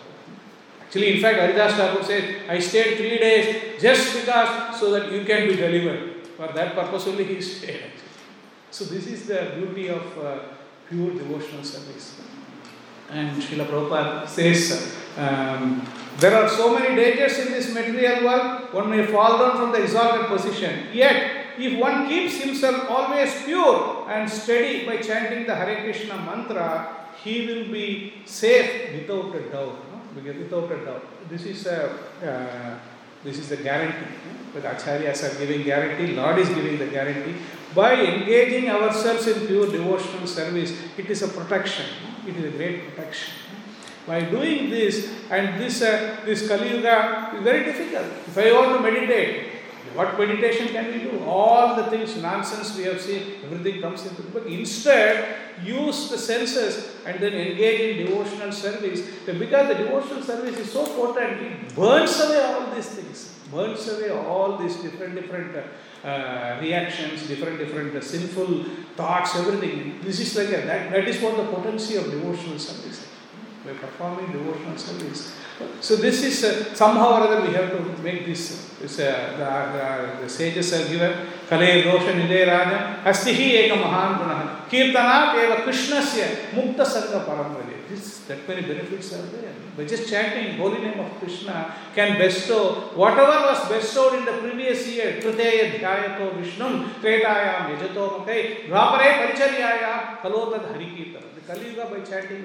Actually, in fact, Haridas Thakur said, I stayed three days just because so that you can be delivered. For that purpose only he [laughs] stayed. So this is the beauty of uh, pure devotional service. And Srila Prabhupada says, um, there are so many dangers in this material world, one may fall down from the exalted position. Yet, if one keeps himself always pure and steady by chanting the Hare Krishna mantra, he will be safe without a doubt. Without a doubt. This is a uh, this is a guarantee. no? The acharyas are giving guarantee, Lord is giving the guarantee. By engaging ourselves in pure devotional service, it is a protection. no? It is a great protection. By doing this, and this uh, this Kali Yuga is very difficult. If I want to meditate, what meditation can we do? All the things, nonsense we have seen, everything comes into But instead, use the senses and then engage in devotional service. Because the devotional service is so potent, it burns away all these things. Burns away all these different, different uh, reactions, different, different uh, sinful thoughts, everything. This is like a, that, that is what the potency of devotional service is. are performing devotional service. So this is uh, somehow or other we have to make this. this uh, the, the, the sages are given. Kale dosha nide raja asti hi eka mahan gunah. Kirtanat eva krishnasya mukta sanga paramvade. This, that many benefits are there. By just chanting holy name of Krishna can bestow whatever was bestowed in the previous year. Triteya dhyayato vishnum tretayam yajato makai dvapare paricharyayam kalotad harikirtanam. The Kali Yuga by chanting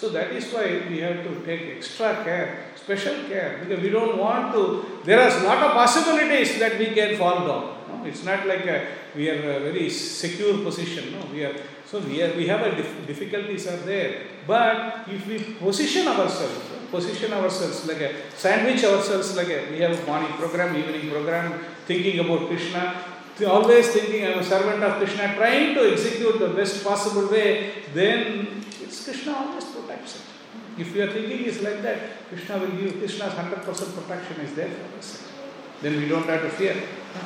So that is why we have to take extra care, special care, because we don't want to. There are a lot of possibilities that we can fall down. No? It's not like a, we are a very secure position. No, we are. So we are. We have a dif- difficulties are there. But if we position ourselves, position ourselves like a sandwich ourselves like a. We have morning program, evening program, thinking about Krishna. Always thinking I'm a servant of Krishna, trying to execute the best possible way, then it's Krishna always. If your thinking is like that, Krishna will give Krishna's hundred percent protection is there for us. Then we don't have to fear.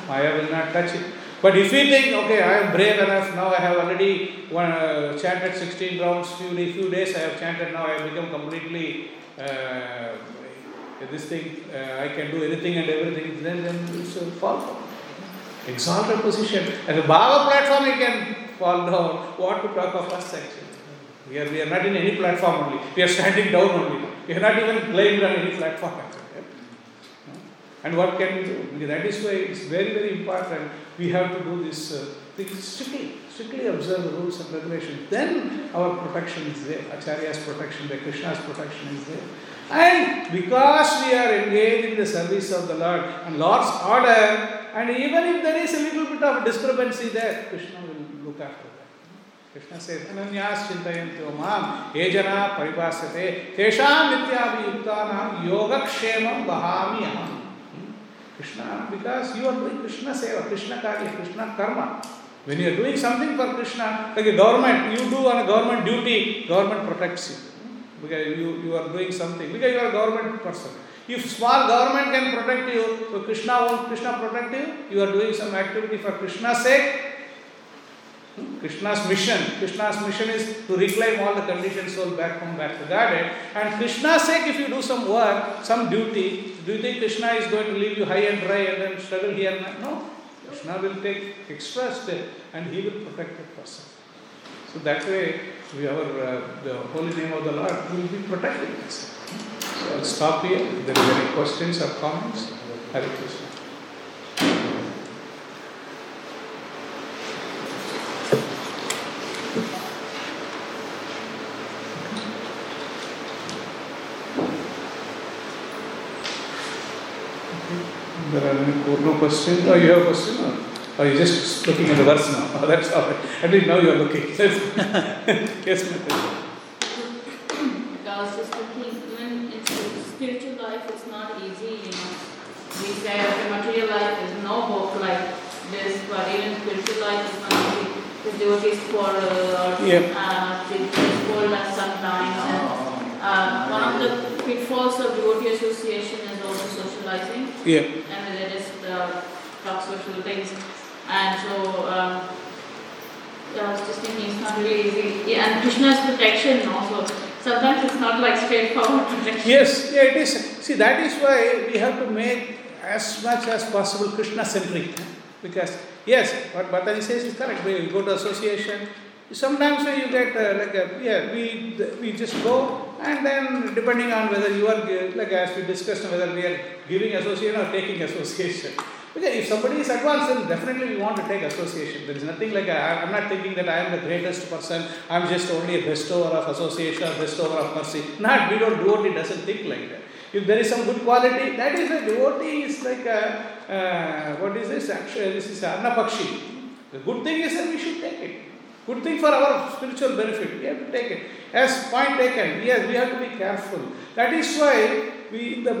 Maya will not touch it. But if we think, okay, I am brave enough, now I have already one, uh, chanted 16 rounds, few, few days I have chanted, now I have become completely uh, this thing, uh, I can do anything and everything, then, then it's fall from. Exalted position. As a Bhava platform, you can fall down. What to talk of us actually? We are, we are not in any platform only. We are standing down only. We are not even claimed on any platform. And what can we do? That is why it's very, very important. We have to do this uh, strictly, strictly observe the rules and regulations. Then our protection is there. Acharya's protection, the Krishna's protection is there. And because we are engaged in the service of the Lord and Lord's order, and even if there is a little bit of discrepancy there, Krishna will look after that. Krishna से अनन्यास चिंतयन्ति माम ये जना परिभाषते तेषा मिथ्यादि युक्तानां योगक्षेमं वहामि अहम् Krishna because you are doing Krishna seva, Krishna karya, Krishna karma. When you are doing something for Krishna like government you do on government duty government protects you because you you are doing something because you are government person if small government can protect you so Krishna Krishna protect you are doing for Krishna sake Krishna's mission, Krishna's mission is to reclaim all the conditioned soul back home, back to Godhead. And Krishna's sake, if you do some work, some duty, do you think Krishna is going to leave you high and dry and then struggle here? and there? No. Krishna will take extra step and he will protect the person. So that way, we our uh, the holy name of the Lord will be protected. us. So I'll stop here. If there are any questions or comments, Hare Krishna. There are any no questions? Oh, you have a question? Or or you just looking at the verse now? Oh, [laughs] that's all right. At least now you are looking. [laughs] yes. I was just thinking, even in spiritual life, it's not easy, you know. We say, okay, material life is no hope like this, but even spiritual life is not easy. The devotees quarrel or Yeah. uh, they scold us sometimes. And, uh, one of the pitfalls of devotee association is Yeah. and just uh, talk social things. And so, um, I was just thinking it's not really easy. Yeah, and Krishna's protection also. Sometimes it's not like straightforward [laughs] protection. Yes, yeah, it is. See, that is why we have to make as much as possible Krishna centric. Because, yes, what Mataji says is correct. When you go to association, sometimes when you get uh, like, a, yeah, we, we just go and then depending on whether you are, like as we discussed, whether we are giving association or taking [laughs] association. Because if somebody is advanced, then definitely we want to take association. There is nothing like I, I'm not thinking that I am the greatest person. I'm just only a bestower of association, or bestower of mercy. Not we don't devotee doesn't think like that. If there is some good quality, that is a devotee is like a, uh, what is this? Actually, this is Annapakshi. The good thing is that we should take it. Good thing for our spiritual benefit. We have to take it. As point taken, yes, we have to be careful. That is why we the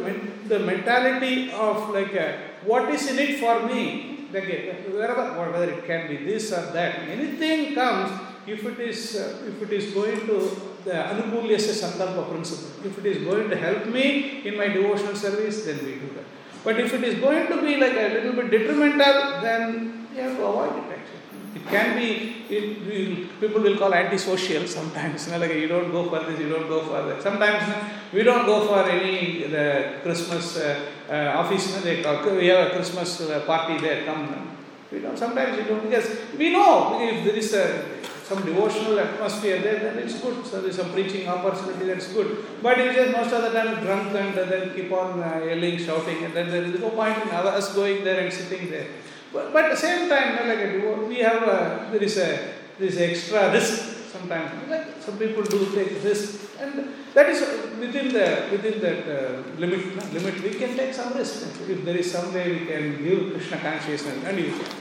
the mentality of like a, what is in it for me, like a, wherever whether it can be this or that, anything comes. If it is uh, if it is going to the anukulyasya sankalpa principle, if it is going to help me in my devotional service, then we do that. But if it is going to be like a little bit detrimental, then you have to avoid it actually. It can be, it, people will call antisocial sometimes, you know, like you don't go for this, you don't go for that. Sometimes we don't go for any the Christmas uh, uh, office, you know, they we have a Christmas uh, party there, come. you. We don't, sometimes we don't, because we know if there is a, some devotional atmosphere there, then it's good. So there's some preaching opportunity, that's good. But if just most of the time drunk and then keep on uh, yelling, shouting, and then there is no point in us going there and sitting there. But, but at the same time, you know, like devo- we have a, there is a there is extra risk sometimes. Like some people do take risk, and that is within the within that uh, limit. no, limit we can take some risk. If there is some way we can give Krishna consciousness, and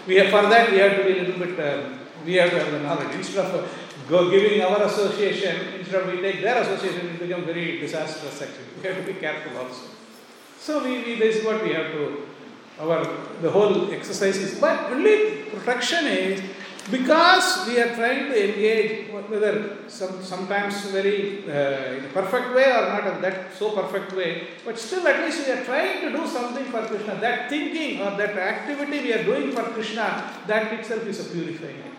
we have, for that we have to be a little bit. Uh, we have to have the knowledge instead of uh, go giving our association. Instead of we take their association, it becomes very disastrous. Actually, we have to be careful also. So we, we this is what we have to our the whole exercise is but only protection is because we are trying to engage whether some sometimes very uh, in a perfect way or not in that so perfect way but still at least we are trying to do something for krishna that thinking or that activity we are doing for krishna that itself is a purifying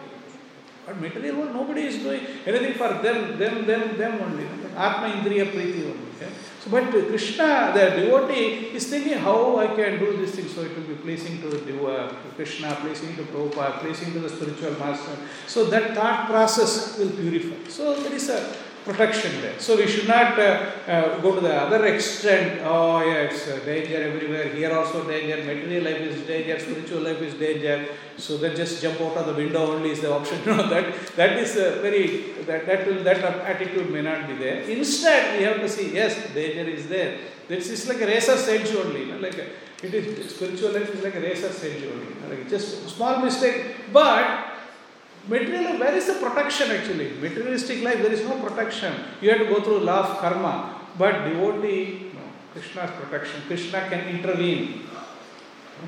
but material world, nobody is doing anything for them, them, them, them only. Atma Indriya Priti only. So, but Krishna, the devotee, is thinking how I can do this thing so it will be pleasing to, uh, to Krishna, pleasing to Prabhupada, pleasing to the spiritual master. So, that thought process will purify. So, there is a protection there. So, we should not uh, uh, go to the other extent. Oh, yeah, it's uh, danger everywhere. Here also danger. Material life is danger. Spiritual life is danger. So then just jump out of the window only is the option. [laughs] You know, that that is very that that will that attitude may not be there. Instead, we have to see yes, danger is there. This is like a razor's edge only. You know, like a, it is spiritual life is like a razor's edge only. You know, like just small mistake, but. Material, where is the protection actually? Materialistic life, there is no protection. You have to go through of karma. But devotee, no, Krishna's protection. Krishna can intervene.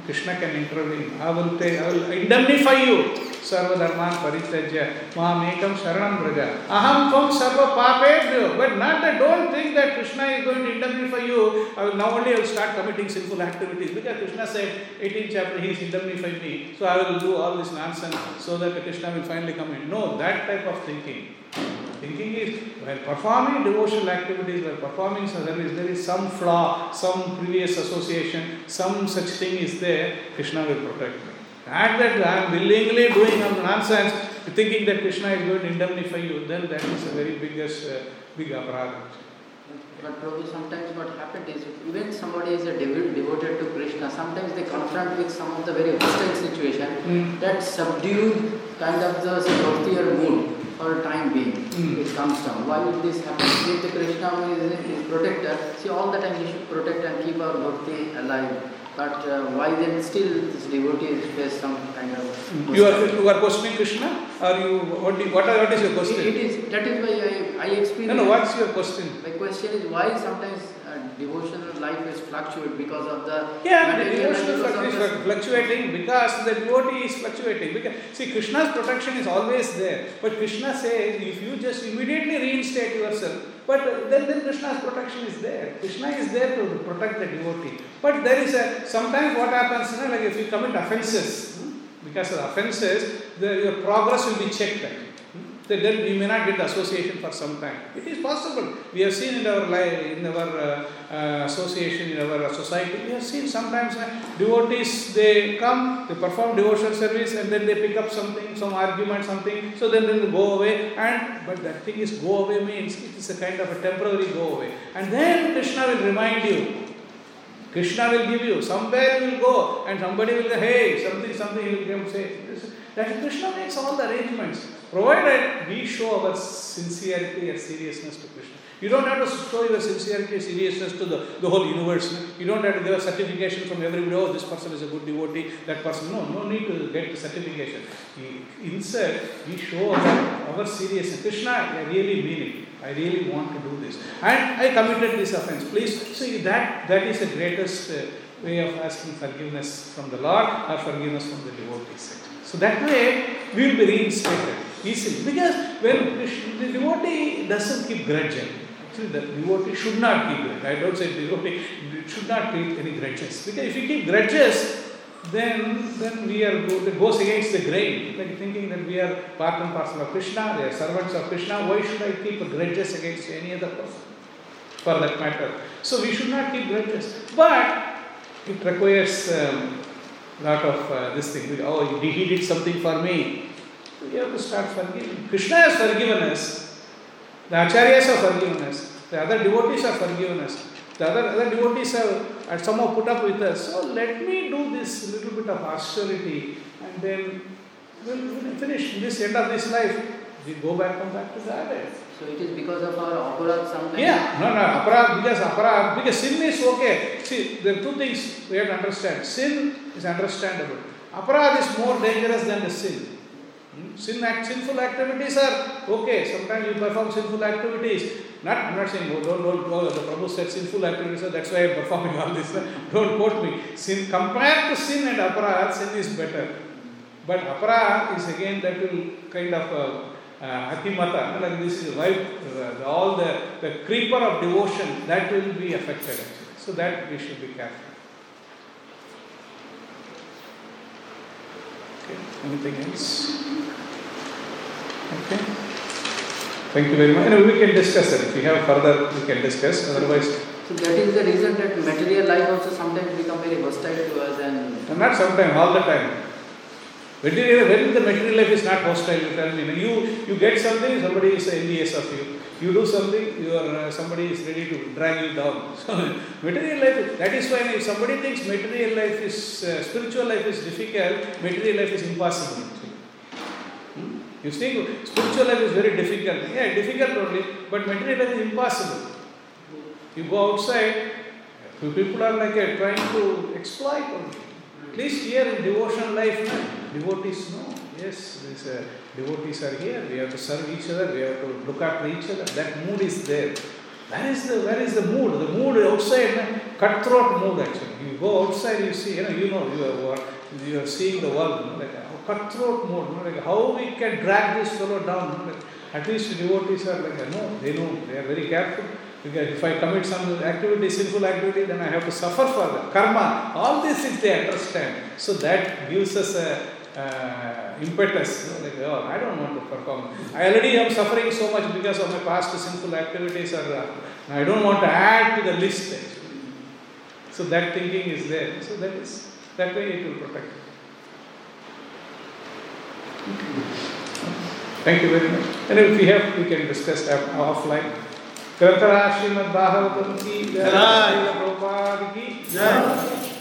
Krishna can intervene. I will take, I will indemnify you. Sarva dharman parityajya maham ekam sharanam braja. Aham tvam sarva papebhyo. But not that, don't think that Krishna is going to indemnify you. I will now only I will start committing sinful activities. Because Krishna said, 18th chapter, he is indemnifying me. So I will do all this nonsense so that Krishna will finally come in. No, that type of thinking. Thinking is while performing devotional activities, while performing service, there is some flaw, some previous association, some such thing is there, Krishna will protect me. Not that I am willingly doing some nonsense, thinking that Krishna is going to indemnify you, then that is a very biggest, uh, big aparadha. But Prabhu, sometimes what happened is even somebody is a devo- devoted to Krishna, sometimes they confront with some of the very hostile situation Mm. that subdued kind of the bhakti or mood for time being. Mm. It comes down. Why would this happen? If the Krishna is, is protector, see all the time he should protect and keep our bhakti alive. But uh, why then still this devotee face some kind of You are, you are questioning Krishna? Or you, what, do- what, are, what is your It- question? it is that is why I, I No, experience no, what's your question? My question is why sometimes devotional life is fluctuate because of the Yeah, the devotional fluctu- is fluctuating because the devotee is fluctuating. Because see, Krishna's protection is always there, but Krishna says if you just immediately reinstate yourself, but then then Krishna's protection is there. Krishna is there to protect the devotee. But there is a sometimes what happens, you know, like if you commit offenses, hmm, because of offenses, the, your progress will be checked. Hmm, Then we may not get association for some time. It is possible. We have seen in our life, in our uh, uh, association, in our society, we have seen sometimes uh, devotees, they come, they perform devotional service and then they pick up something, some argument, something, so then, then they go away. And But that thing is go away means it is a kind of a temporary go away. And then Krishna will remind you, Krishna will give you, somewhere you will go and somebody will say, hey, something, something, he will come say. That Krishna makes all the arrangements, provided we show our sincerity and seriousness to Krishna. You don't have to show your sincerity and seriousness to the, the whole universe. You don't have to give a certification from everybody, oh, this person is a good devotee, that person. No, no need to get the certification. Instead, we show our, our seriousness. Krishna, I really mean it. I really want to do this. And I committed this offense. Please see that that is the greatest uh, way of asking forgiveness from the Lord or forgiveness from the devotees. So that way we will be reinstated Because when the devotee doesn't keep grudges. Actually, the devotee should not keep grudges. I don't say devotee should not keep any grudges. Because if you keep grudges, then then we are it goes against the grain, like thinking that we are part and parcel of Krishna, they are servants of Krishna. Why should I keep grudges against any other person? For that matter. So we should not keep grudges. But it requires um, lot of uh, this thing. Oh, he did something for me. We have to start forgiving. Krishna has forgiven us. The acharyas have forgiven us. The other devotees have forgiven us. The other, other devotees have uh, somehow put up with us. So let me do this little bit of austerity and then we'll, we'll finish this end of this life. We go back come back to the. So it is because of our aparad sometimes. Yeah, no, no, aparad, because aparad, because sin is okay. See, there are two things we have to understand. Sin is understandable. Aparad is more dangerous than the sin. Hmm? Sin act, sinful activities are okay. Sometimes you perform sinful activities. Not, I'm not saying, oh, don't, don't go. The Prabhu said sinful activities, so that's why I'm performing all this. [laughs] Don't quote me. Sin, compared to sin and aparad, sin is better. But aparad is again that will kind of uh, uh, atimata, like this is right, uh, all the, the creeper of devotion, that will be affected. So that we should be careful. Okay, anything else? Okay. Thank you very much. Anyway, we can discuss it. If you have further, we can discuss. Otherwise, So that is the reason that material life also sometimes become very hostile to us and not sometime, all the time. Material, when the material life is not hostile, you tell me. You, you get something, somebody is envious of you. You do something, you are, uh, somebody is ready to drag you down. [laughs] So, material life, that is why if somebody thinks material life is, uh, spiritual life is difficult, material life is impossible. Hmm? You think spiritual life is very difficult. Yeah, difficult only, but material life is impossible. You go outside, people are like uh, trying to exploit only. At least here in devotional life, devotees know. Yes, these uh, devotees are here. We have to serve each other. We have to look after each other. That mood is there. Where is the where is the mood? The mood outside, cutthroat mood actually. you go outside, you see, you know, you know, you are, you are seeing the world, you know, like a cutthroat mode, you know, like how we can drag this fellow down. you know, like, at least devotees are like, uh, no, they know, they are very careful. Because if I commit some activity, sinful activity, then I have to suffer for that. Karma, all these things they understand. So that gives us a uh, impetus. you know, Like, oh, I don't want to perform. I already am suffering so much because of my past sinful activities, or uh, I don't want to add to the list. Actually. So that thinking is there. So that is that way it will protect. Thank you very much. And if we have, we can discuss off- offline. ग्रंथराज Shrimad Bhagavatam की जय जय। श्रील प्रभुपाद की जय